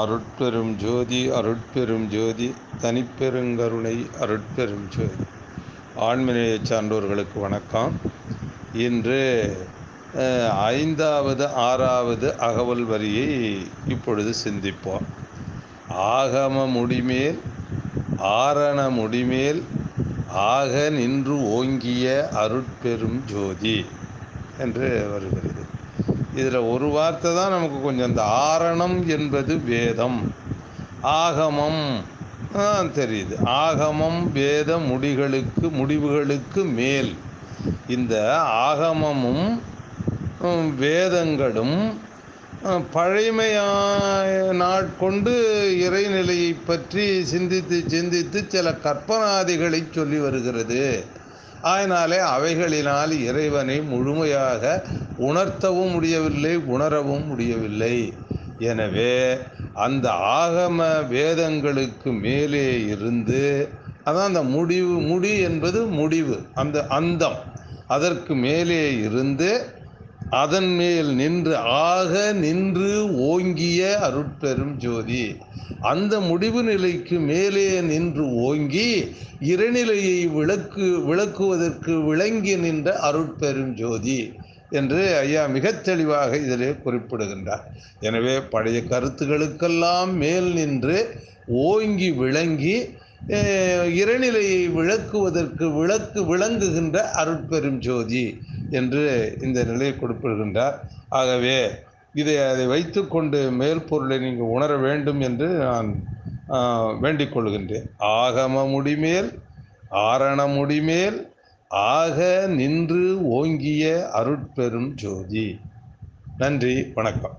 அருட்பெரும் ஜோதி அருட்பெரும் ஜோதி தனிப்பெருங்கருணை அருட்பெரும் ஜோதி. ஆண்மநேய சான்றோர்களுக்கு வணக்கம். இன்று ஐந்தாவது ஆறாவது அகவல் வரியை இப்பொழுது சிந்திப்போம். ஆகம முடிமேல் ஆரண முடிமேல் ஆக நின்று ஓங்கிய அருட்பெரும் ஜோதி என்று வருகிறது. இதில் ஒரு வார்த்தை தான் நமக்கு கொஞ்சம் இந்த ஆரணம் என்பது வேதம். ஆகமம் தெரியுது. ஆகமம் வேத முடிகளுக்கு முடிவுகளுக்கு மேல். இந்த ஆகமமும் வேதங்களும் பழைமையாக நாட்கொண்டு இறைநிலையை பற்றி சிந்தித்து சிந்தித்து சில கற்பனாதிகளை சொல்லி வருகிறது. அதனாலே அவைகளினால் இறைவனை முழுமையாக உணர்த்தவும் முடியவில்லை உணரவும் முடியவில்லை. எனவே அந்த ஆகம வேதங்களுக்கு மேலே இருந்து அதான் அந்த முடிவு முடி என்பது முடிவு அந்த அந்தம் அதற்கு மேலே இருந்து அதன் மேல் நின்று ஆக நின்று ஓங்கிய அருட்பெரும் ஜோதி. அந்த முடிவு நிலைக்கு மேலே நின்று ஓங்கி இறைநிலையை விளக்கு விளக்குவதற்கு விளங்கி நின்ற அருட்பெரும் ஜோதி என்று ஐயா மிகத் தெளிவாக இதிலே குறிப்பிடுகின்றார். எனவே பழைய கருத்துகளுக்கெல்லாம் மேல் நின்று ஓங்கி விளங்கி அஹ், இறைநிலையை விளக்குவதற்கு விளக்கு விளங்குகின்ற அருட்பெரும் ஜோதி. என்று இந்த நிலையை குறிப்பிடுகின்றார். ஆகவே இதை அதை வைத்துக்கொண்டு மேல் பொருளை நீங்கள் உணர வேண்டும் என்று நான் வேண்டிக் கொள்கின்றேன். ஆகம முடிமேல் ஆரண முடிமேல் ஆக நின்று ஓங்கிய அருட்பெரும் ஜோதி. நன்றி வணக்கம்.